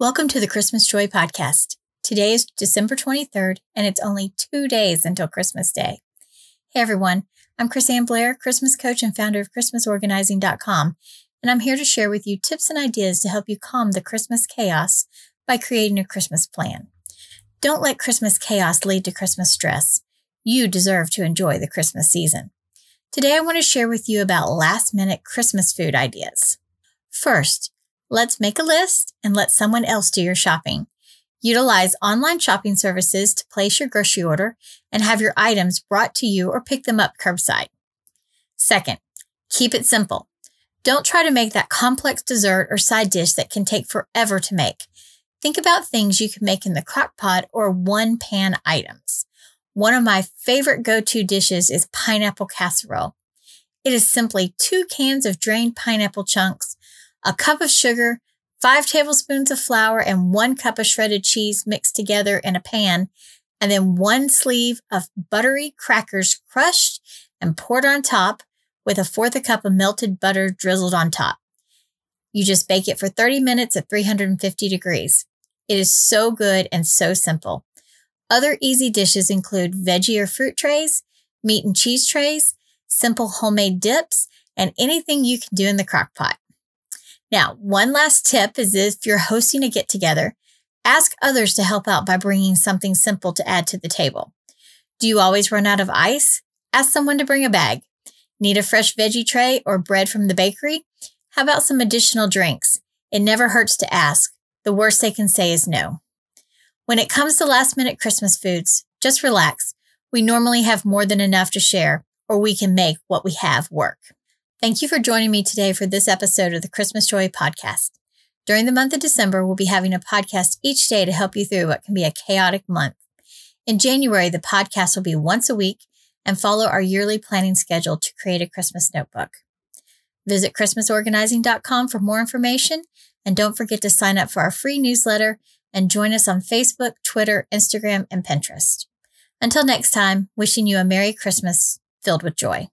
Welcome to the Christmas Joy Podcast. Today is December 23rd, and it's only two days until Christmas Day. Hey everyone, I'm Chris Ann Blair, Christmas coach and founder of ChristmasOrganizing.com, and I'm here to share with you tips and ideas to help you calm the Christmas chaos by creating a Christmas plan. Don't let Christmas chaos lead to Christmas stress. You deserve to enjoy the Christmas season. Today, I want to share with you about last minute Christmas food ideas. First, Let's make a list and let someone else do your shopping. Utilize online shopping services to place your grocery order and have your items brought to you or pick them up curbside. Second, keep it simple. Don't try to make that complex dessert or side dish that can take forever to make. Think about things you can make in the crock pot or one pan items. One of my favorite go-to dishes is pineapple casserole. It is simply two cans of drained pineapple chunks, a cup of sugar, five tablespoons of flour, and one cup of shredded cheese mixed together in a pan, and then one sleeve of buttery crackers crushed and poured on top with a fourth a cup of melted butter drizzled on top. You just bake it for 30 minutes at 350 degrees. It is so good and so simple. Other easy dishes include veggie or fruit trays, meat and cheese trays, simple homemade dips, and anything you can do in the crock pot. Now, one last tip is if you're hosting a get together, ask others to help out by bringing something simple to add to the table. Do you always run out of ice? Ask someone to bring a bag. Need a fresh veggie tray or bread from the bakery? How about some additional drinks? It never hurts to ask. The worst they can say is no. When it comes to last minute Christmas foods, just relax. We normally have more than enough to share, or we can make what we have work. Thank you for joining me today for this episode of the Christmas Joy podcast. During the month of December, we'll be having a podcast each day to help you through what can be a chaotic month. In January, the podcast will be once a week and follow our yearly planning schedule to create a Christmas notebook. Visit ChristmasOrganizing.com for more information and don't forget to sign up for our free newsletter and join us on Facebook, Twitter, Instagram, and Pinterest. Until next time, wishing you a Merry Christmas filled with joy.